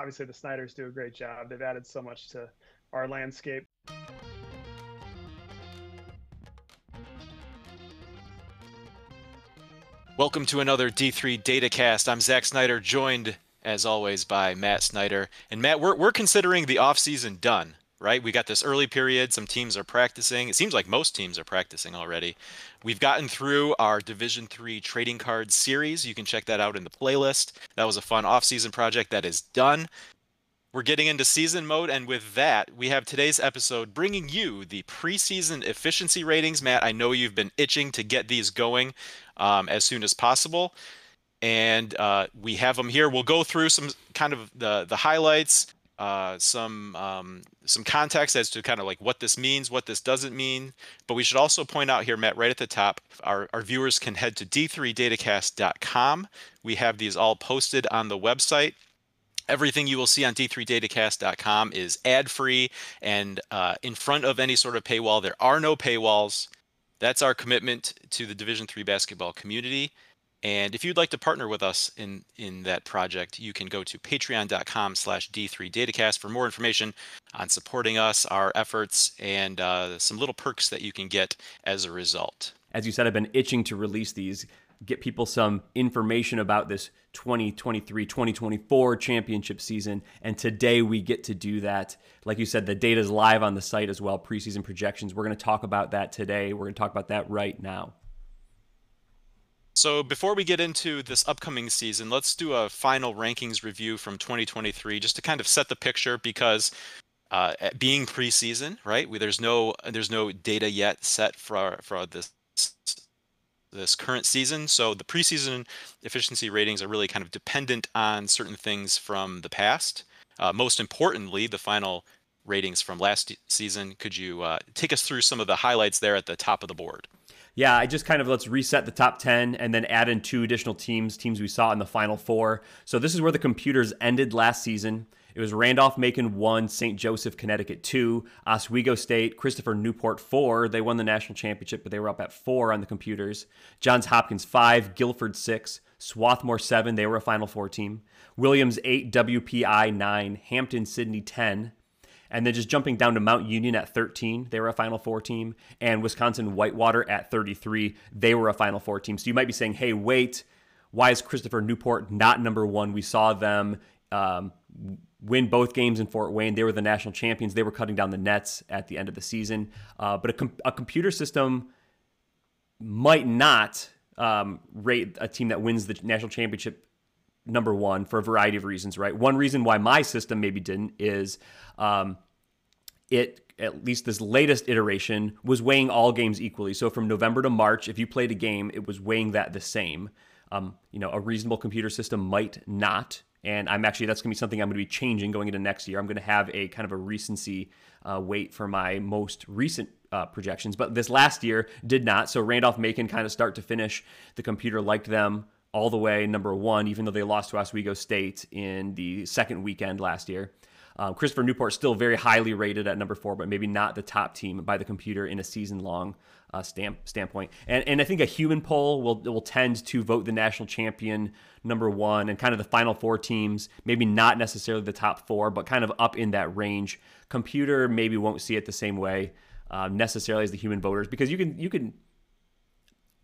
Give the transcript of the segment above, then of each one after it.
obviously the Snyders do a great job. They've added so much to our landscape. Welcome to another D3 Datacast. I'm Zac Snyder, joined as always by Matt Snyder. And Matt, we're, we're considering the offseason done, right? We got this early period. Some teams are practicing. It seems like most teams are practicing already. We've gotten through our Division Three trading card series. You can check that out in the playlist. That was a fun offseason project that is done. We're getting into season mode, and with that, we have today's episode bringing you the preseason efficiency ratings. Matt, I know you've been itching to get these going um, as soon as possible, and uh, we have them here. We'll go through some kind of the the highlights, uh, some um, some context as to kind of like what this means, what this doesn't mean. But we should also point out here, Matt, right at the top, our, our viewers can head to d3datacast.com. We have these all posted on the website. Everything you will see on d3datacast.com is ad free and uh, in front of any sort of paywall. There are no paywalls. That's our commitment to the Division three basketball community. And if you'd like to partner with us in in that project, you can go to patreon.com slash d3datacast for more information on supporting us, our efforts, and uh, some little perks that you can get as a result. As you said, I've been itching to release these get people some information about this 2023 2024 championship season. And today we get to do that. Like you said, the data is live on the site as well, preseason projections. We're going to talk about that today. We're going to talk about that right now. So before we get into this upcoming season, let's do a final rankings review from 2023 just to kind of set the picture because uh, being preseason, right? We, there's no there's no data yet set for for this this current season. So the preseason efficiency ratings are really kind of dependent on certain things from the past. Uh, most importantly, the final ratings from last season. Could you uh, take us through some of the highlights there at the top of the board? Yeah, I just kind of let's reset the top 10 and then add in two additional teams, teams we saw in the final four. So this is where the computers ended last season. It was Randolph Macon 1, St. Joseph, Connecticut 2, Oswego State, Christopher Newport 4. They won the national championship, but they were up at 4 on the computers. Johns Hopkins 5, Guilford 6, Swarthmore 7. They were a Final Four team. Williams 8, WPI 9, Hampden-Sydney 10. And then just jumping down to Mount Union at 13, they were a Final Four team. And Wisconsin Whitewater at 33, they were a Final Four team. So you might be saying, hey, wait, why is Christopher Newport not number one? We saw them um, win both games in Fort Wayne. They were the national champions. They were cutting down the nets at the end of the season. Uh, but a, com- a, computer system might not um, rate a team that wins the national championship number one for a variety of reasons, right? One reason why my system maybe didn't is um, it at least this latest iteration was weighing all games equally. So from November to March, if you played a game, it was weighing that the same. Um, you know, a reasonable computer system might not and I'm actually, that's going to be something I'm going to be changing going into next year. I'm going to have a kind of a recency uh, weight for my most recent uh, projections. But this last year did not. So Randolph Macon kind of start to finish. The computer liked them all the way, number one, even though they lost to Oswego State in the second weekend last year. Um, Christopher Newport still very highly rated at number four, but maybe not the top team by the computer in a season long uh, stamp, standpoint. And, and I think a human poll will, will tend to vote the national champion number one and kind of the final four teams, maybe not necessarily the top four, but kind of up in that range. Computer maybe won't see it the same way uh, necessarily as the human voters because you can you can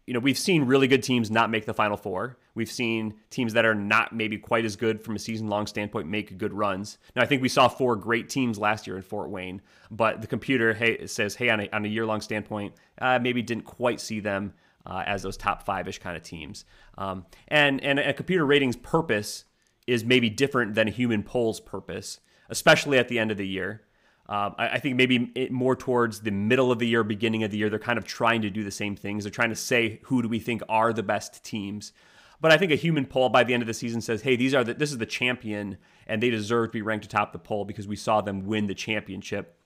you know, we've seen really good teams not make the final four. We've seen teams that are not maybe quite as good from a season long standpoint make good runs. Now, I think we saw four great teams last year in Fort Wayne, but the computer hey, says, hey, on a, on a year long standpoint, uh, maybe didn't quite see them uh, as those top five ish kind of teams. Um, and, and a computer rating's purpose is maybe different than a human poll's purpose, especially at the end of the year. Um, I, I, think maybe more towards the middle of the year, beginning of the year, they're kind of trying to do the same things. They're trying to say who do we think are the best teams. But I think a human poll by the end of the season says, "Hey, these are the, this is the champion, and they deserve to be ranked atop the poll because we saw them win the championship."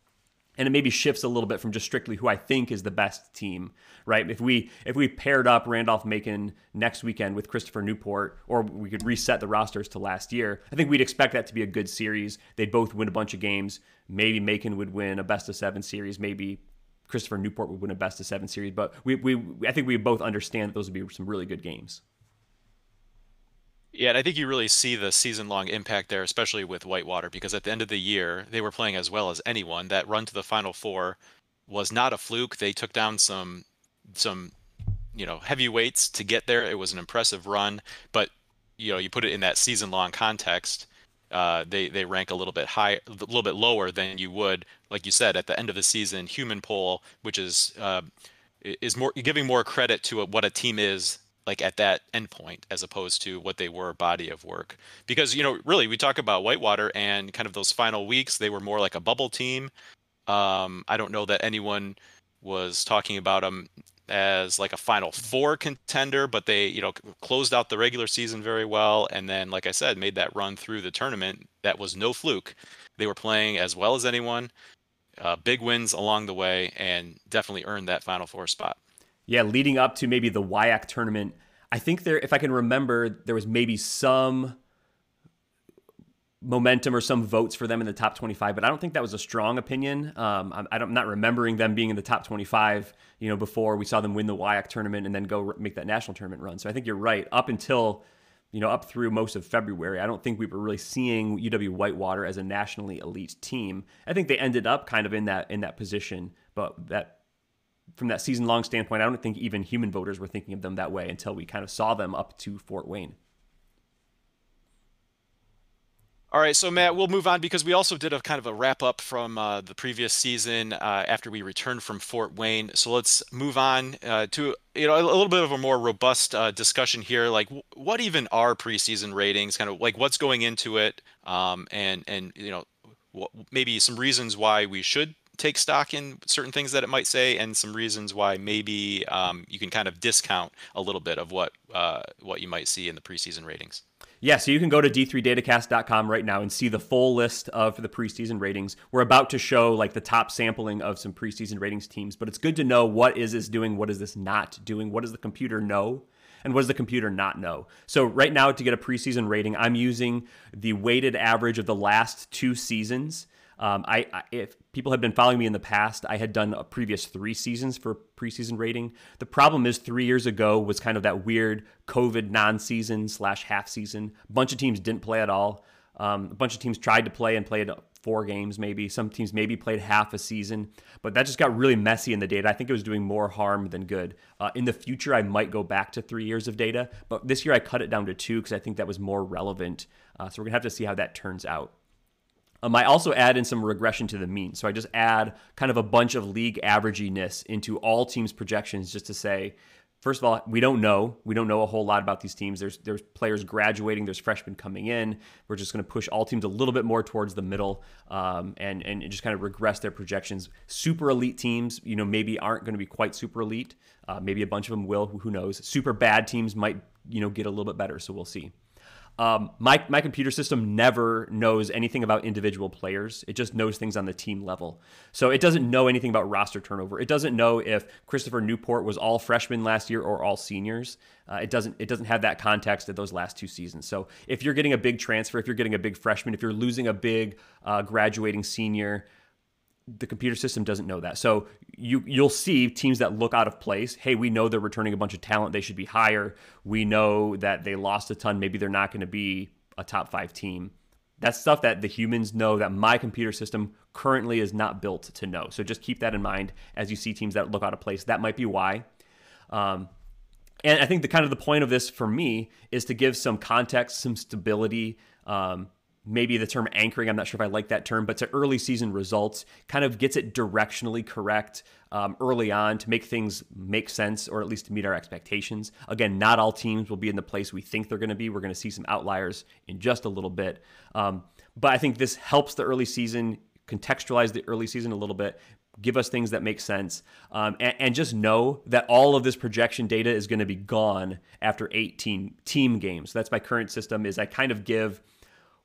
And it maybe shifts a little bit from just strictly who I think is the best team, right? If we if we paired up Randolph Macon next weekend with Christopher Newport, or we could reset the rosters to last year, I think we'd expect that to be a good series. They'd both win a bunch of games. Maybe Macon would win a best of seven series. Maybe Christopher Newport would win a best of seven series. But we, we I think we both understand that those would be some really good games. Yeah, and I think you really see the season long impact there, especially with Whitewater, because at the end of the year, they were playing as well as anyone. That run to the Final Four was not a fluke. They took down some some you know heavyweights to get there. It was an impressive run, but you know you put it in that season long context. Uh, they they rank a little bit high, a little bit lower than you would, like you said, at the end of the season. Human poll, which is uh, is more giving more credit to what a team is like at that endpoint as opposed to what they were body of work. Because you know really we talk about whitewater and kind of those final weeks they were more like a bubble team. Um, i don't know that anyone was talking about them as like a final four contender but they you know closed out the regular season very well and then like i said made that run through the tournament that was no fluke. They were playing as well as anyone uh, big wins along the way and definitely earned that final four spot yeah, leading up to maybe the WIAC tournament, I think there, if I can remember, there was maybe some momentum or some votes for them in the top 25, but I don't think that was a strong opinion. Um, I'm, I'm, not remembering them being in the top 25, you know, before we saw them win the WIAC tournament and then go make that national tournament run. So I think you're right. Up until, you know, up through most of February, I don't think we were really seeing UW Whitewater as a nationally elite team. I think they ended up kind of in that in that position, but that from that season long standpoint, I don't think even human voters were thinking of them that way until we kind of saw them up to Fort Wayne. All right, so Matt, we'll move on because we also did a kind of a wrap up from uh, the previous season uh, after we returned from Fort Wayne. So let's move on uh, to you know a, little bit of a more robust uh, discussion here. Like, what even are preseason ratings? Kind of like what's going into it, um, and and you know maybe some reasons why we should take stock in certain things that it might say and some reasons why maybe um, you can kind of discount a little bit of what uh, what you might see in the preseason ratings. Yeah, so you can go to d3datacast.com right now and see the full list of the preseason ratings. We're about to show like the top sampling of some preseason ratings teams, but it's good to know what is this doing, what is this not doing, what does the computer know, and what does the computer not know. So right now to get a preseason rating, I'm using the weighted average of the last two seasons. Um, I, I, if people had been following me in the past, I had done a previous three seasons for preseason rating. The problem is three years ago was kind of that weird COVID non-season slash half season. A bunch of teams didn't play at all. Um, a bunch of teams tried to play and played four games maybe. Some teams maybe played half a season, but that just got really messy in the data. I think it was doing more harm than good. Uh, in the future, I might go back to three years of data, but this year I cut it down to two because I think that was more relevant. Uh, so we're gonna have to see how that turns out. Um, I also add in some regression to the mean. So I just add kind of a bunch of league averaginess into all teams' projections just to say, first of all, we don't know. We don't know a whole lot about these teams. There's there's players graduating. There's freshmen coming in. We're just going to push all teams a little bit more towards the middle um, and and just kind of regress their projections. Super elite teams, you know, maybe aren't going to be quite super elite. Uh, maybe a bunch of them will. Who knows? Super bad teams might you know get a little bit better. So we'll see. Um, my, my computer system never knows anything about individual players. It just knows things on the team level. So it doesn't know anything about roster turnover. It doesn't know if Christopher Newport was all freshmen last year or all seniors. Uh, it doesn't it doesn't have that context of those last two seasons. So if you're getting a big transfer, if you're getting a big freshman, if you're losing a big uh, graduating senior, the computer system doesn't know that. So you you'll see teams that look out of place. Hey, we know they're returning a bunch of talent. They should be higher. We know that they lost a ton. Maybe they're not going to be a top five team. That's stuff that the humans know that my computer system currently is not built to know. So just keep that in mind as you see teams that look out of place. That might be why. Um, and I think the kind of the point of this for me is to give some context, some stability. Um, maybe the term anchoring, I'm not sure if I like that term, but to early season results, kind of gets it directionally correct um, early on to make things make sense or at least to meet our expectations. Again, not all teams will be in the place we think they're going to be. We're going to see some outliers in just a little bit. Um, but I think this helps the early season contextualize the early season a little bit, give us things that make sense, um, and, and, just know that all of this projection data is going to be gone after 18 team games. That's my current system. Is I kind of give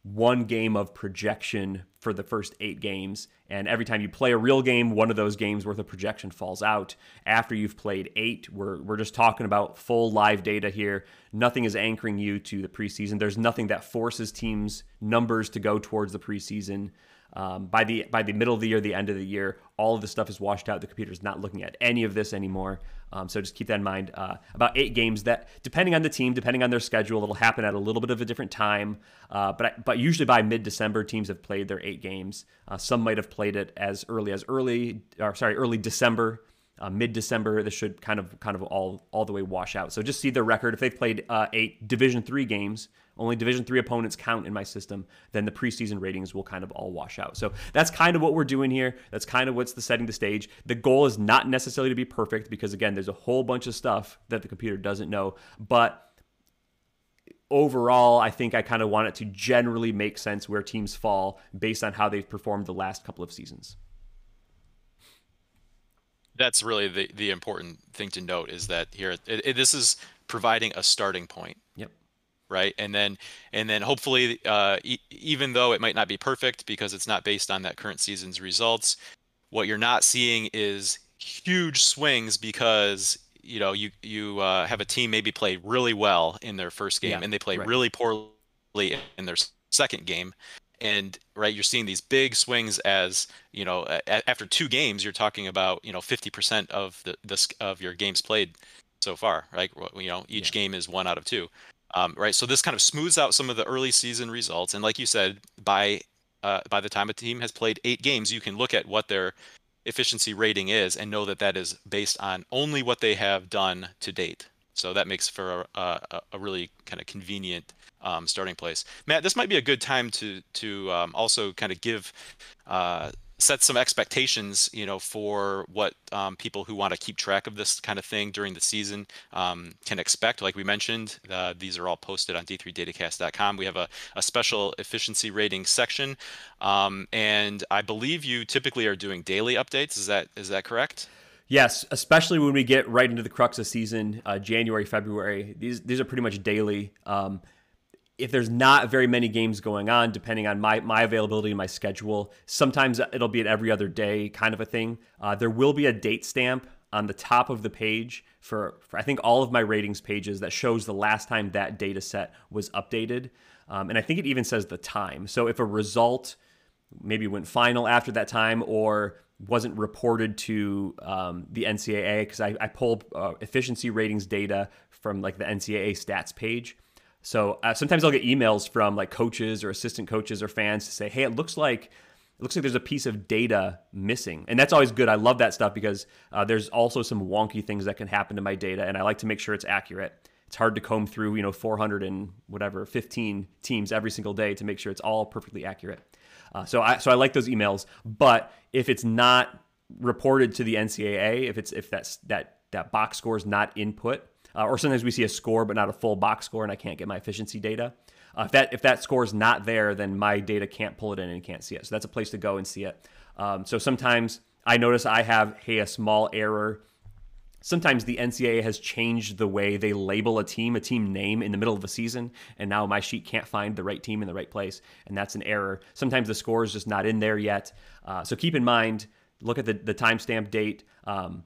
one game of projection for the first eight games. And every time you play a real game, one of those games worth of projection falls out. After you've played eight, we're, we're just talking about full live data here. Nothing is anchoring you to the preseason. There's nothing that forces teams' numbers to go towards the preseason. Um, by the by the middle of the year, the end of the year, all of the stuff is washed out. The computer's not looking at any of this anymore. Um, so just keep that in mind. Uh, about eight games that, depending on the team, depending on their schedule, it'll happen at a little bit of a different time. Uh, but but usually by mid-December, teams have played their eight games. Uh, some might have played it as early as early, or sorry, early December. Uh, mid-December, this should kind of kind of all all the way wash out. So just see their record. If they've played uh, eight Division three games, only Division three opponents count in my system, then the preseason ratings will kind of all wash out. So that's kind of what we're doing here. That's kind of what's the setting the stage. The goal is not necessarily to be perfect because again, there's a whole bunch of stuff that the computer doesn't know, but overall, I think I kind of want it to generally make sense where teams fall based on how they've performed the last couple of seasons. That's really the, the important thing to note is that here it, it, this is providing a starting point. Yep right and then and then hopefully uh, e- even though it might not be perfect because it's not based on that current season's results what you're not seeing is huge swings because you know you you uh, have a team maybe play really well in their first game yeah, and they play right. really poorly in their second game and right you're seeing these big swings as you know a- after two games you're talking about you know 50% of the this of your games played so far right you know each yeah. game is one out of two um, right, so this kind of smooths out some of the early season results, and like you said, by uh, by the time a team has played eight games, you can look at what their efficiency rating is and know that that is based on only what they have done to date. So that makes for a, a, a really kind of convenient um, starting place. Matt, this might be a good time to to um, also kind of give uh, set some expectations, you know, for what um, people who want to keep track of this kind of thing during the season um, can expect. Like we mentioned, uh, these are all posted on d3datacast.com. We have a, a special efficiency rating section, um, and I believe you typically are doing daily updates. Is that is that correct? Yes, especially when we get right into the crux of season, uh, January, February. These these are pretty much daily. Um, if there's not very many games going on, depending on my, my availability and my schedule, sometimes it'll be every other day kind of a thing. Uh, there will be a date stamp on the top of the page for, for, I think all of my ratings pages that shows the last time that data set was updated. Um, and I think it even says the time. So if a result maybe went final after that time or wasn't reported to um, the NCAA, because I, I pull uh, efficiency ratings data from like the NCAA stats page. So uh, sometimes I'll get emails from like coaches or assistant coaches or fans to say, "Hey, it looks like it looks like there's a piece of data missing," and that's always good. I love that stuff because uh, there's also some wonky things that can happen to my data, and I like to make sure it's accurate. It's hard to comb through, you know, 400 and whatever 15 teams every single day to make sure it's all perfectly accurate. Uh, so I so I like those emails, but if it's not reported to the NCAA, if it's if that's that that box score is not input, uh, or sometimes we see a score but not a full box score, and I can't get my efficiency data. Uh, if that if that score is not there, then my data can't pull it in and can't see it. So that's a place to go and see it. Um, so sometimes I notice I have hey a small error. Sometimes the NCAA has changed the way they label a team, a team name in the middle of the season, and now my sheet can't find the right team in the right place, and that's an error. Sometimes the score is just not in there yet. Uh, so keep in mind, look at the, the timestamp date. Um,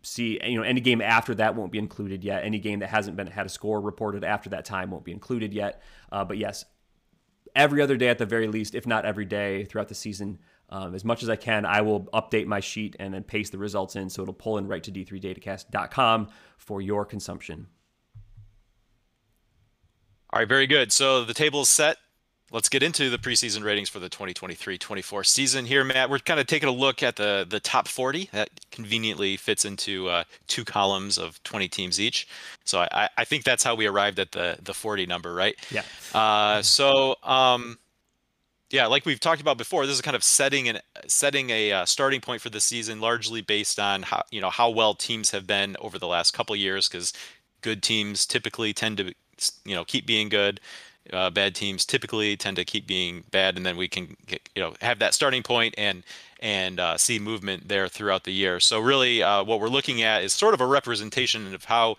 see you know any game after that won't be included yet any game that hasn't been had a score reported after that time won't be included yet uh, but yes every other day at the very least if not every day throughout the season um, as much as i can i will update my sheet and then paste the results in so it'll pull in right to d3datacast.com for your consumption. All right very good. So the table is set. Let's get into the preseason ratings for the 2023-24 season here matt. We're kind of taking a look at the the top 40 that conveniently fits into uh, two columns of 20 teams each. So I, I think that's how we arrived at the the 40 number right? Yeah. Uh, so um, yeah like we've talked about before this is kind of setting an setting a uh, starting point for the season largely based on how you know how well teams have been over the last couple years because good teams typically tend to you know keep being good uh, bad teams typically tend to keep being bad, and then we can get, you know have that starting point and and uh, see movement there throughout the year. So really, uh, what we're looking at is sort of a representation of how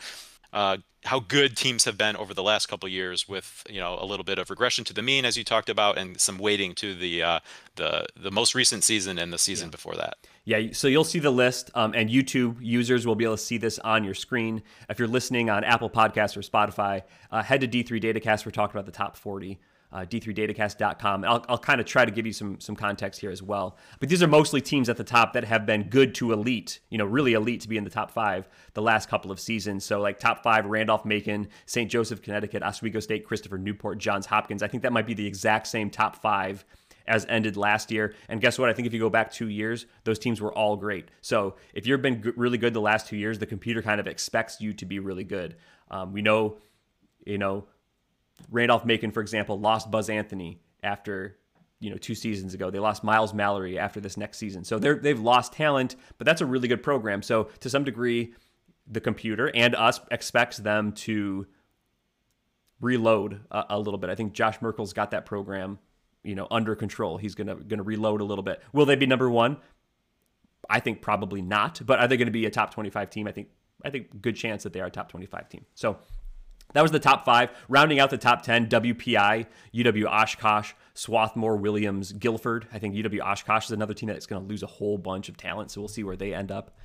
uh, how good teams have been over the last couple years, with you know a little bit of regression to the mean, as you talked about, and some weighting to the uh, the the most recent season and the season yeah. before that. Yeah, so you'll see the list, um, and YouTube users will be able to see this on your screen. If you're listening on Apple Podcasts or Spotify, uh, head to D3 Datacast. We're talking about the top 40 uh, d3datacast.com. I'll, I'll kind of try to give you some some context here as well. But these are mostly teams at the top that have been good to elite, you know, really elite to be in the top five the last couple of seasons. So like top five, Randolph Macon, St. Joseph, Connecticut, Oswego State, Christopher Newport, Johns Hopkins. I think that might be the exact same top five as ended last year. And guess what? I think if you go back two years, those teams were all great. So if you've been g- really good the last two years, the computer kind of expects you to be really good. Um, we know, you know, Randolph Macon, for example, lost Buzz Anthony after you know two seasons ago. They lost Miles Mallory after this next season, so they're they've lost talent, but that's a really good program. So to some degree, the computer and us expects them to reload a, a little bit. I think Josh Merkel's got that program you know under control. He's gonna gonna reload a little bit. Will they be number one? I think probably not. But are they going to be a top 25 team? I think I think good chance that they are a top 25 team. So that was the top five. Rounding out the top 10, WPI, UW Oshkosh, Swarthmore, Williams, Guilford. I think UW Oshkosh is another team that's going to lose a whole bunch of talent, so we'll see where they end up.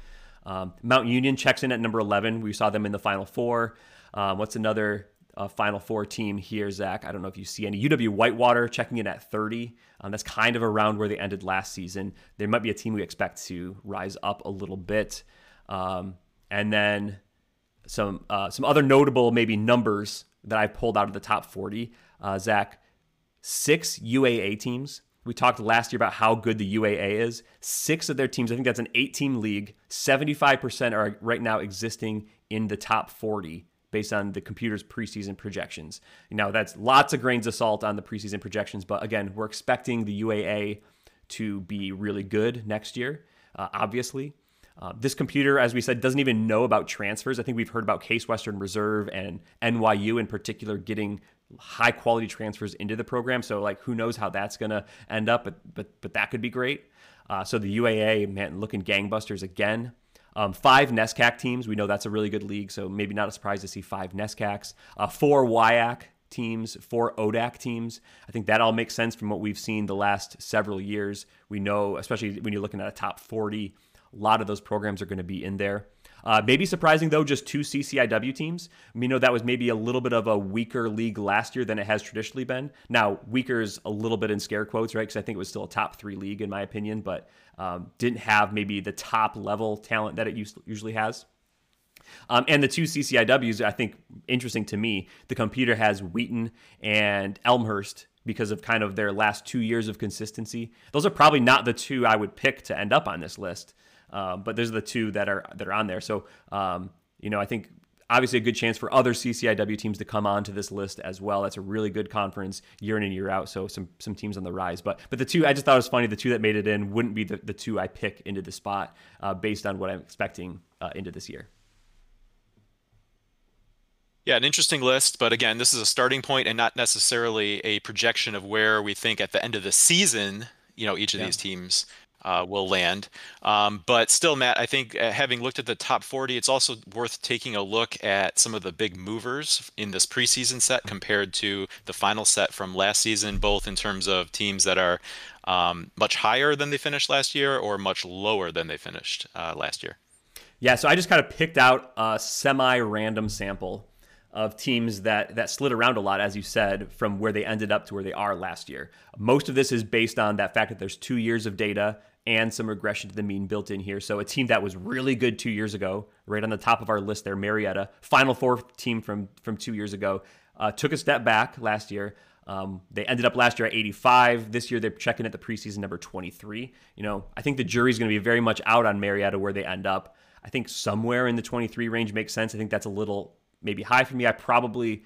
Um, Mount Union checks in at number 11. We saw them in the Final Four. Um, what's another uh, Final Four team here, Zac? I don't know if you see any. UW Whitewater checking in at 30. Um, that's kind of around where they ended last season. There might be a team we expect to rise up a little bit. Um, and then some uh, some other notable maybe numbers that I pulled out of the top 40. Uh, Zac, six UAA teams. We talked last year about how good the UAA is. Six of their teams, I think that's an eight team league. 75% are right now existing in the top 40 based on the computer's preseason projections. Now, that's lots of grains of salt on the preseason projections, but again, we're expecting the UAA to be really good next year, uh, obviously. Uh, this computer, as we said, doesn't even know about transfers. I think we've heard about Case Western Reserve and NYU in particular getting high quality transfers into the program. So, like, who knows how that's going to end up? But but but that could be great. Uh, so the UAA, man, looking gangbusters again. Um, five NESCAC teams. We know that's a really good league, so maybe not a surprise to see five NESCACs. Uh, four WIAC teams, four ODAC teams. I think that all makes sense from what we've seen the last several years. We know, especially when you're looking at a top 40 a lot of those programs are going to be in there. Uh, maybe surprising though, just two CCIW teams. We know that was maybe a little bit of a weaker league last year than it has traditionally been. Now, weaker is a little bit in scare quotes, right? Because I think it was still a top three league in my opinion, but um, didn't have maybe the top level talent that it usually has. Um, and the two CCIWs, I think, interesting to me. The computer has Wheaton and Elmhurst because of kind of their last two years of consistency. Those are probably not the two I would pick to end up on this list. Um, but those are the two that are that are on there. So um, you know, I think obviously a good chance for other CCIW teams to come onto this list as well. That's a really good conference year in and year out. So some some teams on the rise. But but the two I just thought it was funny. The two that made it in wouldn't be the, the two I pick into the spot uh, based on what I'm expecting uh, into this year. Yeah, an interesting list, but again, this is a starting point and not necessarily a projection of where we think at the end of the season, you know, each of yeah. these teams uh, will land. Um, but still, Matt, I think uh, having looked at the top 40, it's also worth taking a look at some of the big movers in this preseason set compared to the final set from last season, both in terms of teams that are um, much higher than they finished last year or much lower than they finished uh, last year. Yeah, so I just kind of picked out a semi-random sample of teams that that slid around a lot, as you said, from where they ended up to where they are last year. Most of this is based on that fact that there's two years of data and some regression to the mean built in here. So a team that was really good two years ago, right on the top of our list there, Marietta, Final Four team from from two years ago, uh, took a step back last year. Um, they ended up last year at 85. This year they're checking at the preseason number 23. You know, I think the jury's going to be very much out on Marietta where they end up. I think somewhere in the 23 range makes sense. I think that's a little maybe high for me. I probably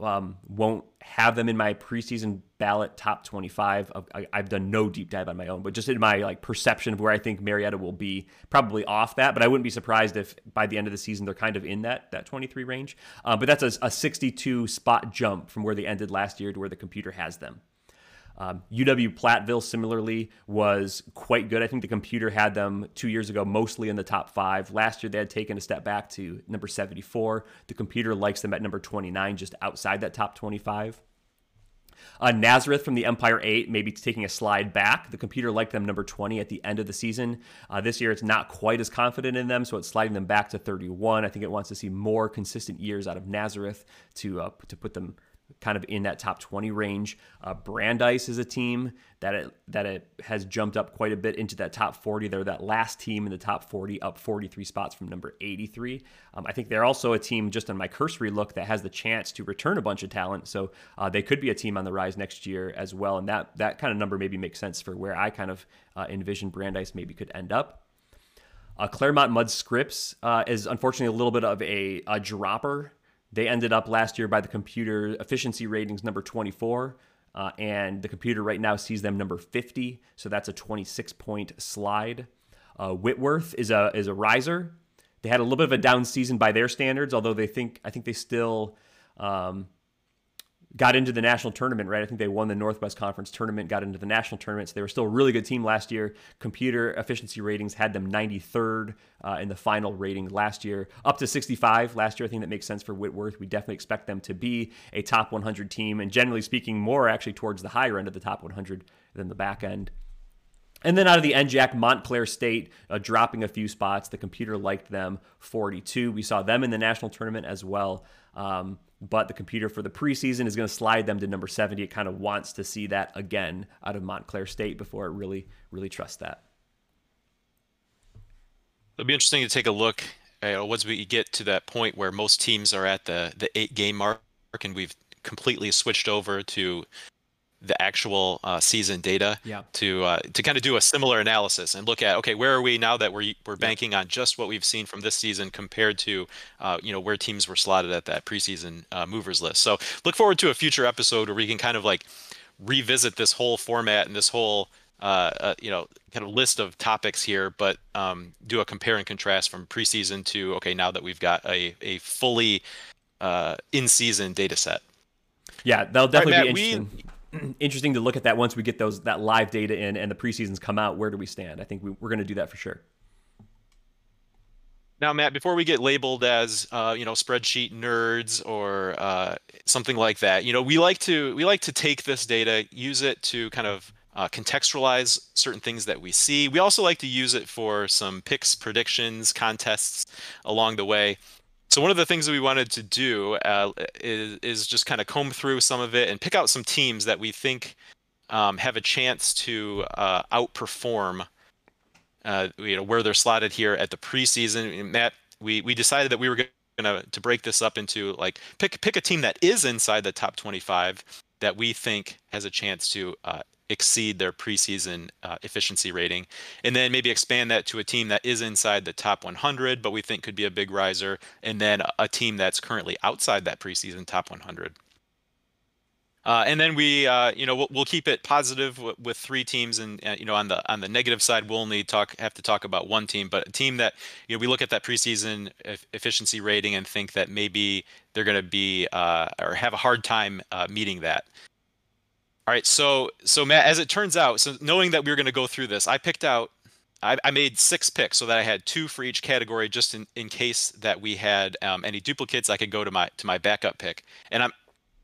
um, won't have them in my preseason ballot top 25. I, have done no deep dive on my own, but just in my like perception of where I think Marietta will be, probably off that. But I wouldn't be surprised if by the end of the season they're kind of in that that 23 range. Uh, but that's a, a, 62 spot jump from where they ended last year to where the computer has them. Um, UW Platteville similarly was quite good. I think the computer had them two years ago mostly in the top five. Last year they had taken a step back to number 74. The computer likes them at number 29, just outside that top 25. Uh, Nazareth from the Empire 8, maybe taking a slide back. The computer liked them number 20 at the end of the season. Uh, this year, it's not quite as confident in them, so it's sliding them back to 31. I think it wants to see more consistent years out of Nazareth to uh, to put them kind of in that top 20 range. Uh, Brandeis is a team that it, that it has jumped up quite a bit into that top 40. They're that last team in the top 40, up 43 spots from number 83. Um, I think they're also a team, just on my cursory look, that has the chance to return a bunch of talent. So uh, they could be a team on the rise next year as well. And that that kind of number maybe makes sense for where I kind of uh, envision Brandeis maybe could end up. Uh, Claremont Mudd Scripps uh, is unfortunately a little bit of a, a dropper they ended up last year by the computer efficiency ratings number 24. Uh, and the computer right now sees them number 50, so that's a 26 point slide. Uh, Whitworth is a is a riser. They had a little bit of a down season by their standards, although they think I think they still um, got into the national tournament, right? I think they won the Northwest Conference tournament, got into the national tournament. So they were still a really good team last year. Computer efficiency ratings had them 93rd uh, in the final rating last year, up to 65 last year. I think that makes sense for Whitworth. We definitely expect them to be a top 100 team, and generally speaking, more actually towards the higher end of the top 100 than the back end. And then out of the NJAC, Montclair State uh, dropping a few spots. The computer liked them 42. We saw them in the national tournament as well. Um, but the computer for the preseason is going to slide them to number 70. It kind of wants to see that again out of Montclair State before it really, really trusts that. It'll be interesting to take a look know, once we get to that point where most teams are at the the eight game mark and we've completely switched over to the actual uh, season data yeah. to uh, to kind of do a similar analysis and look at okay where are we now that we're we're banking on just what we've seen from this season compared to uh, you know where teams were slotted at that preseason uh, movers list. So look forward to a future episode where we can kind of like revisit this whole format and this whole uh, uh, you know kind of list of topics here, but um, do a compare and contrast from preseason to okay now that we've got a a fully in season data set. Yeah, that'll definitely right, Matt, be interesting. We, interesting to look at that once we get those that live data in and the preseasons come out. Where do we stand? I think we, are going to do that for sure. Now, Matt, before we get labeled as uh, you know spreadsheet nerds or uh, something like that, you know we like to we like to take this data, use it to kind of uh, contextualize certain things that we see. We also like to use it for some picks, predictions, contests along the way. So one of the things that we wanted to do uh, is, is just kind of comb through some of it and pick out some teams that we think um, have a chance to uh, outperform, uh, you know, where they're slotted here at the preseason. Matt, we we decided that we were going to to break this up into like pick pick a team that is inside the top 25 that we think has a chance to uh, exceed their preseason uh, efficiency rating, and then maybe expand that to a team that is inside the top 100, but we think could be a big riser, and then a team that's currently outside that preseason top 100. Uh, and then we, uh, you know, we'll, we'll, keep it positive w- with three teams, and uh, you know, on the on the negative side, we'll only talk have to talk about one team, but a team that you know we look at that preseason e- efficiency rating and think that maybe they're going to be uh, or have a hard time uh, meeting that. All right, so so Matt, as it turns out, so knowing that we were going to go through this, I picked out, I, I, made six picks so that I had two for each category, just in, in case that we had um, any duplicates. I could go to my to my backup pick, and I'm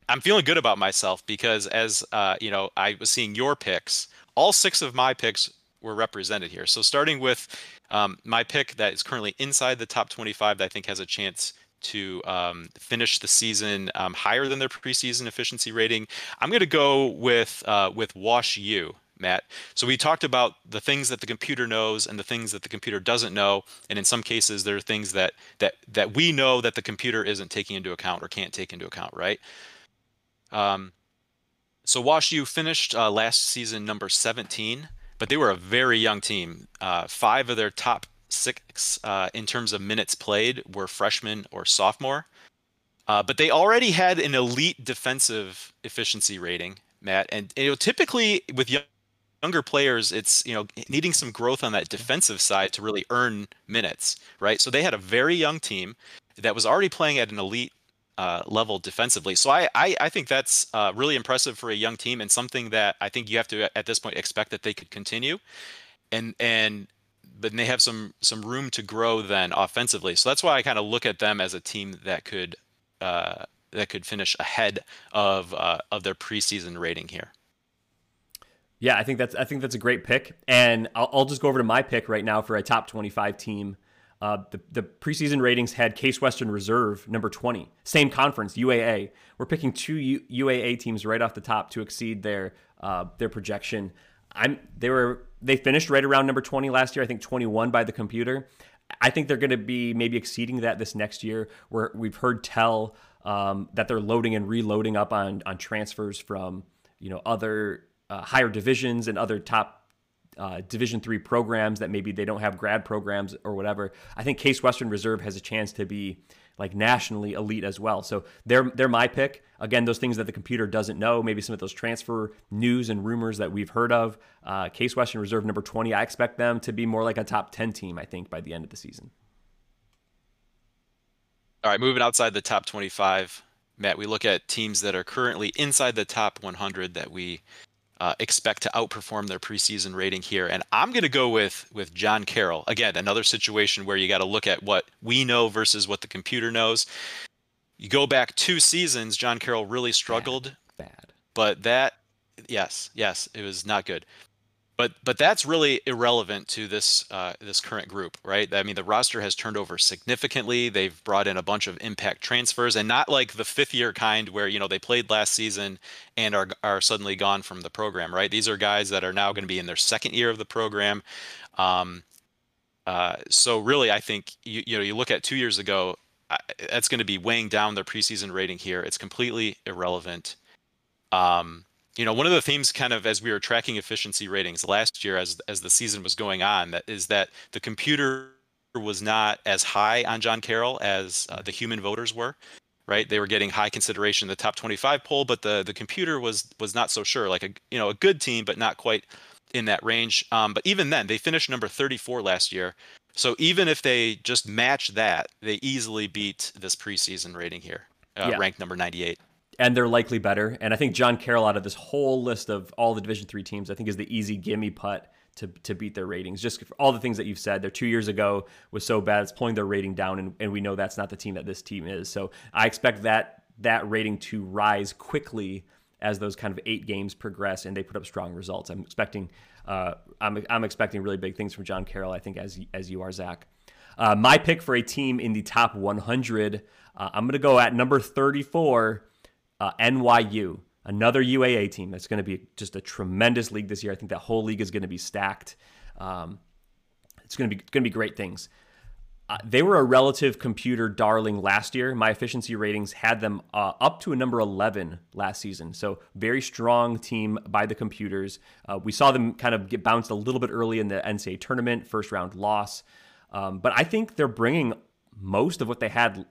I'm feeling good about myself because as uh, you know, I was seeing your picks. All six of my picks were represented here. So starting with um, my pick that is currently inside the top 25, that I think has a chance to um, finish the season um, higher than their preseason efficiency rating. I'm going to go with uh, with Wash U. Matt. So we talked about the things that the computer knows and the things that the computer doesn't know, and in some cases there are things that that that we know that the computer isn't taking into account or can't take into account, right? Um, so Wash U finished uh, last season number 17, but they were a very young team. Uh, five of their top six uh, in terms of minutes played were freshmen or sophomore. Uh, but they already had an elite defensive efficiency rating, Matt. And you know, typically with young, younger players, it's you know needing some growth on that defensive side to really earn minutes, right? So they had a very young team that was already playing at an elite uh, level defensively. So I, I, I think that's uh, really impressive for a young team and something that I think you have to at this point expect that they could continue. And and but they have some some room to grow then offensively. So that's why I kind of look at them as a team that could uh, that could finish ahead of uh, of their preseason rating here. Yeah, I think that's I think that's a great pick, and I'll, I'll just go over to my pick right now for a top twenty-five team uh, the, the preseason ratings had Case Western Reserve number 20, same conference, UAA. We're picking two U, UAA teams right off the top to exceed their uh, their projection. I'm they were they finished right around number 20 last year. I think 21 by the computer. I think they're going to be maybe exceeding that this next year. Where we've heard tell um, that they're loading and reloading up on on transfers from you know other uh, higher divisions and other top uh, Division three programs that maybe they don't have grad programs or whatever. I think Case Western Reserve has a chance to be like nationally elite as well. So they're they're my pick. Again, those things that the computer doesn't know, maybe some of those transfer news and rumors that we've heard of. Uh, Case Western Reserve number twenty. I expect them to be more like a top ten team. I think by the end of the season. All right, moving outside the top twenty-five, Matt. We look at teams that are currently inside the top one hundred that we uh, expect to outperform their preseason rating here. And I'm going to go with with John Carroll. Again, another situation where you got to look at what we know versus what the computer knows. You go back two seasons, John Carroll really struggled. Bad. Bad. But that, yes, yes, it was not good but but that's really irrelevant to this uh, this current group, right? I mean, the roster has turned over significantly. They've brought in a bunch of impact transfers, and not like the fifth year kind where you know they played last season and are are suddenly gone from the program, right? These are guys that are now going to be in their second year of the program. Um, uh, so really, I think you you know you look at two years ago, that's going to be weighing down their preseason rating here. It's completely irrelevant. Um, you know one of the themes kind of as we were tracking efficiency ratings last year as as the season was going on that is that the computer was not as high on John Carroll as uh, the human voters were right? They were getting high consideration in the top 25 poll but the the computer was was not so sure like a you know a good team but not quite in that range. Um, but even then they finished number 34 last year. So even if they just match that they easily beat this preseason rating here uh, yeah. ranked number 98 and they're likely better. And I think John Carroll, out of this whole list of all the Division three teams, I think is the easy gimme putt to, to beat their ratings. Just all the things that you've said, their two years ago was so bad, it's pulling their rating down, and, and we know that's not the team that this team is. So I expect that that rating to rise quickly as those kind of eight games progress and they put up strong results. I'm expecting uh, I'm, I'm expecting really big things from John Carroll. I think as as you are, Zac. Uh, my pick for a team in the top 100, uh, I'm going to go at number 34 uh, NYU, another UAA team that's going to be just a tremendous league this year. I think that whole league is going to be stacked. Um, it's going to be going to be great things. Uh, they were a relative computer darling last year. My efficiency ratings had them uh, up to a number 11 last season. So, very strong team by the computers. Uh, we saw them kind of get bounced a little bit early in the NCAA tournament, first round loss. Um, but I think they're bringing most of what they had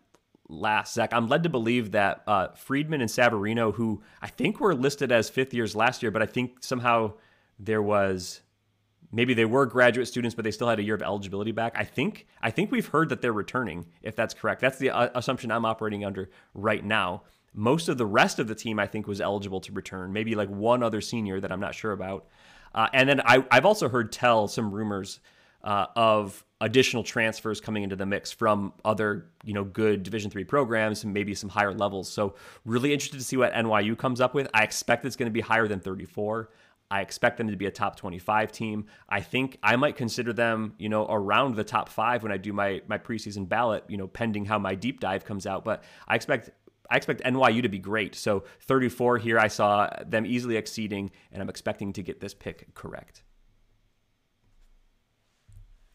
last. Zac, I'm led to believe that uh, Freedman and Savarino, who I think were listed as fifth years last year, but I think somehow there was maybe they were graduate students, but they still had a year of eligibility back. I think I think we've heard that they're returning. If that's correct, that's the uh, assumption I'm operating under right now. Most of the rest of the team, I think, was eligible to return. Maybe like one other senior that I'm not sure about. Uh, and then I, I've also heard tell some rumors uh, of additional transfers coming into the mix from other you know good division three programs and maybe some higher levels. So really interested to see what nyu comes up with. I expect it's going to be higher than 34 i expect them to be a top 25 team. I think i might consider them you know around the top five when i do my my preseason ballot you know pending how my deep dive comes out. But i expect I expect NYU to be great. So 34 here, I saw them easily exceeding, and I'm expecting to get this pick correct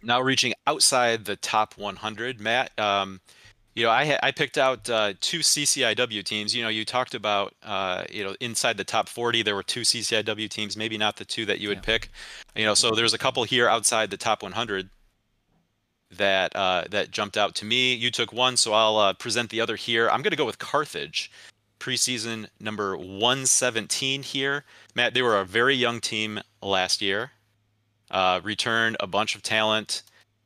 now reaching outside the top 100, Matt. Um, you know, I I picked out uh, two CCIW teams. You know, you talked about uh, you know inside the top 40, there were two CCIW teams. Maybe not the two that you would yeah. pick. You know, so there's a couple here outside the top 100 that uh, that jumped out to me. You took one, so I'll uh, present the other here. I'm going to go with Carthage, preseason number 117 here. Matt, they were a very young team last year uh, return a bunch of talent.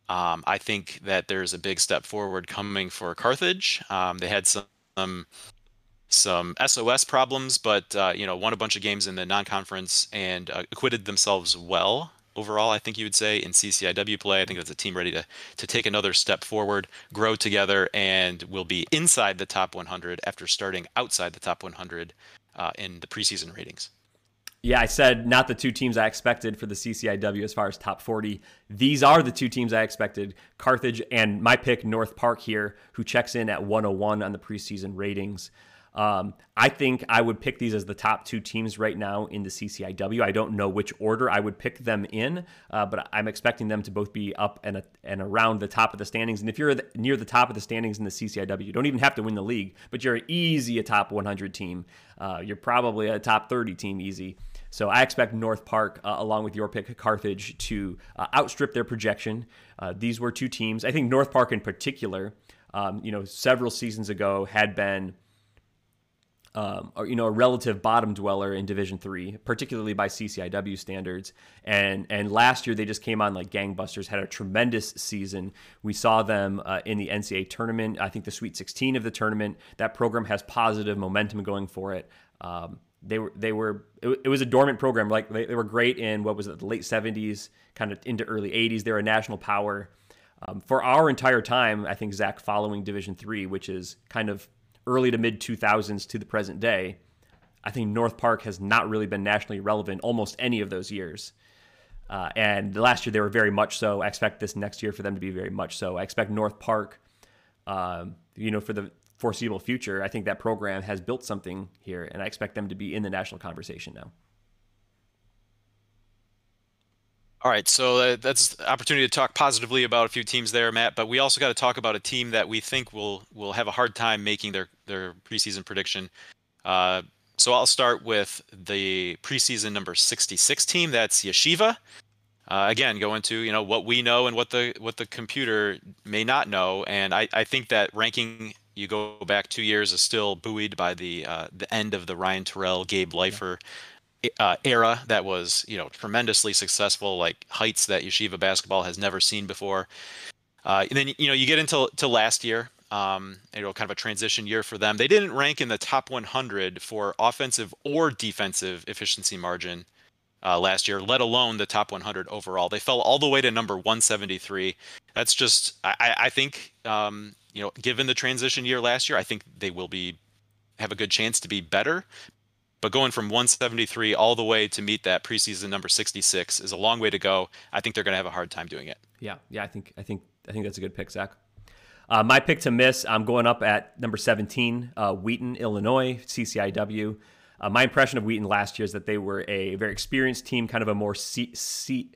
Um, I think that there's a big step forward coming for Carthage. Um, they had some some some SOS problems, but uh, you know won a bunch of games in the non-conference and uh, acquitted themselves well overall. I think you would say in CCIW play. I think it's a team ready to to take another step forward, grow together, and will be inside the top 100 after starting outside the top 100 uh, in the preseason ratings. Yeah, I said not the two teams I expected for the CCIW as far as top 40. These are the two teams I expected Carthage and my pick, North Park, here, who checks in at 101 on the preseason ratings. Um, I think I would pick these as the top two teams right now in the CCIW. I don't know which order I would pick them in, uh, but I'm expecting them to both be up and, and around the top of the standings. And if you're the, near the top of the standings in the CCIW, you don't even have to win the league, but you're an easy a top 100 team. Uh, you're probably a top 30 team easy. So I expect North Park, uh, along with your pick, Carthage, to uh, outstrip their projection. Uh, these were two teams. I think North Park in particular, um, you know, several seasons ago had been um, or you know a relative bottom dweller in Division Three, particularly by CCIW standards. And and last year they just came on like gangbusters, had a tremendous season. We saw them uh, in the NCAA tournament. I think the Sweet 16 of the tournament. That program has positive momentum going for it. Um, they were they were it, it, was a dormant program. Like they, they were great in what was it the late 70s, kind of into early 80s. They're a national power. Um, for our entire time, I think Zac following Division Three, which is kind of early to mid 2000s to the present day, I think North Park has not really been nationally relevant almost any of those years. Uh, and last year they were very much so. I expect this next year for them to be very much so. I expect North Park, um, you know, for the foreseeable future, I think that program has built something here, and I expect them to be in the national conversation now. All right, so uh, that's opportunity to talk positively about a few teams there, Matt. But we also got to talk about a team that we think will will have a hard time making their their preseason prediction. Uh, so I'll start with the preseason number 66 team. That's Yeshiva. Uh, again, go into you know what we know and what the what the computer may not know, and I, I think that ranking you go back two years is still buoyed by the uh, the end of the Ryan Turell, Gabe Leifer. Uh, era that was you know tremendously successful, like heights that Yeshiva basketball has never seen before. Uh, and then you know you get into to last year, um, you know, kind of a transition year for them. They didn't rank in the top 100 for offensive or defensive efficiency margin uh, last year, let alone the top 100 overall. They fell all the way to number 173. That's just, I, I think, um, you know, given the transition year last year, I think they will be have a good chance to be better. But going from 173 all the way to meet that preseason number 66 is a long way to go. I think they're going to have a hard time doing it. Yeah, yeah, I think I think I think that's a good pick, Zac. Uh, my pick to miss, I'm going up at number 17, uh, Wheaton, Illinois, CCIW. Uh, my impression of Wheaton last year is that they were a very experienced team, kind of a more se- se-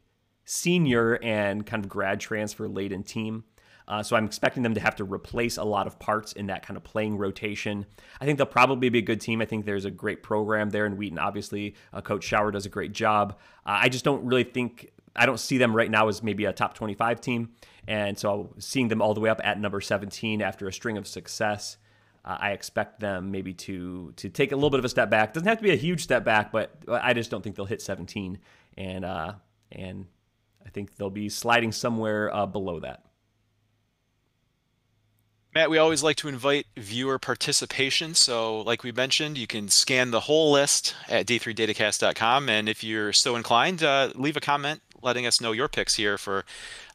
senior and kind of grad transfer laden team. Uh, so I'm expecting them to have to replace a lot of parts in that kind of playing rotation. I think they'll probably be a good team. I think there's a great program there in Wheaton. Obviously, uh, Coach Schauer does a great job. Uh, I just don't really think I don't see them right now as maybe a top 25 team. And so seeing them all the way up at number 17 after a string of success. Uh, I expect them maybe to to take a little bit of a step back. Doesn't have to be a huge step back, but I just don't think they'll hit 17, and uh, and I think they'll be sliding somewhere uh, below that. Matt, we always like to invite viewer participation. So, like we mentioned, you can scan the whole list at d3datacast.com. And if you're so inclined, uh, leave a comment letting us know your picks here for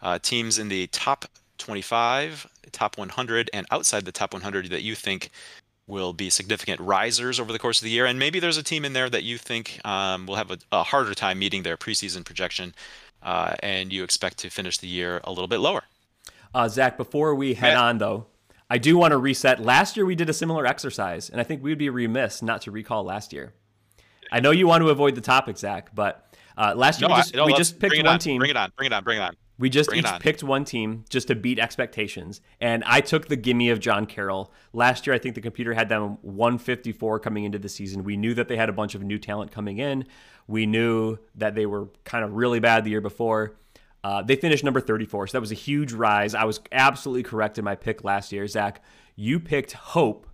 uh, teams in the top 25, top 100, and outside the top 100 that you think will be significant risers over the course of the year. And maybe there's a team in there that you think um, will have a, a, harder time meeting their preseason projection uh, and you expect to finish the year a little bit lower. Uh, Zac, before we head Matt, on, though, I do want to reset. Last year we did a similar exercise, and I think we would be remiss not to recall last year. I know you want to avoid the topic, Zac, but uh, last year no, we just, I, we just picked one on, team. Bring it on, bring it on, bring it on. We just bring each picked one team just to beat expectations, and I took the gimme of John Carroll. Last year, I think the computer had them 154 coming into the season. We knew that they had a bunch of new talent coming in. We knew that they were kind of really bad the year before. Uh, they finished number 34, so that was a huge rise. I was absolutely correct in my pick last year. Zac, you picked Hope,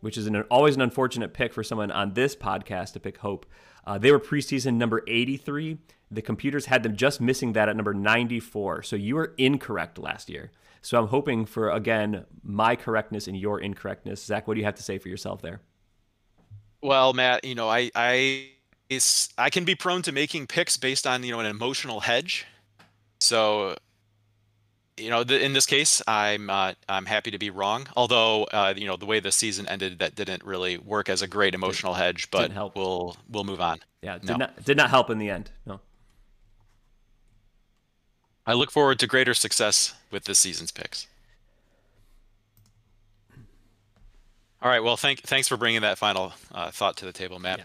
which is an, always an unfortunate pick for someone on this podcast to pick Hope. Uh, they were preseason number 83. The computers had them just missing that at number 94. So you were incorrect last year. So I'm hoping for, again, my correctness and your incorrectness. Zac, what do you have to say for yourself there? Well, Matt, you know, I, I, I can be prone to making picks based on, you know, an emotional hedge. So you know, in this case, I'm uh, I'm happy to be wrong. Although, uh, you know, the way the season ended, that didn't really work as a great emotional hedge. But we'll we'll move on. Yeah, did no. not did not help in the end. No. I look forward to greater success with this season's picks. All right. Well, thank thanks for bringing that final uh, thought to the table, Matt.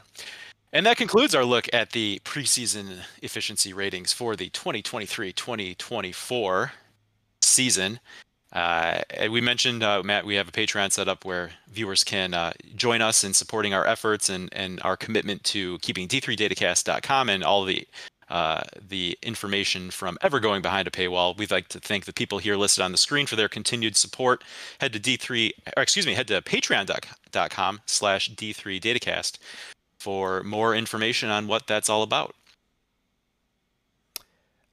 And that concludes our look at the preseason efficiency ratings for the 2023-2024 season. Uh, we mentioned, uh, Matt, we have a Patreon set up where viewers can uh, join us in supporting our efforts and, and our commitment to keeping d3datacast.com and all the uh, the information from ever going behind a paywall. We'd like to thank the people here listed on the screen for their continued support. Head to D3, excuse me, head to patreon.com slash D3datacast for more information on what that's all about.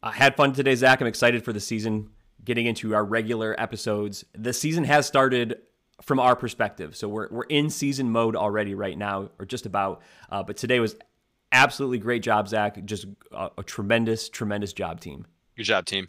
I had fun today, Zac. I'm excited for the season getting into our regular episodes. The season has started from our perspective. So we're, we're in season mode already right now, or just about. Uh, but today was absolutely great job, Zac. Just a, a tremendous, tremendous job, team. Good job, team.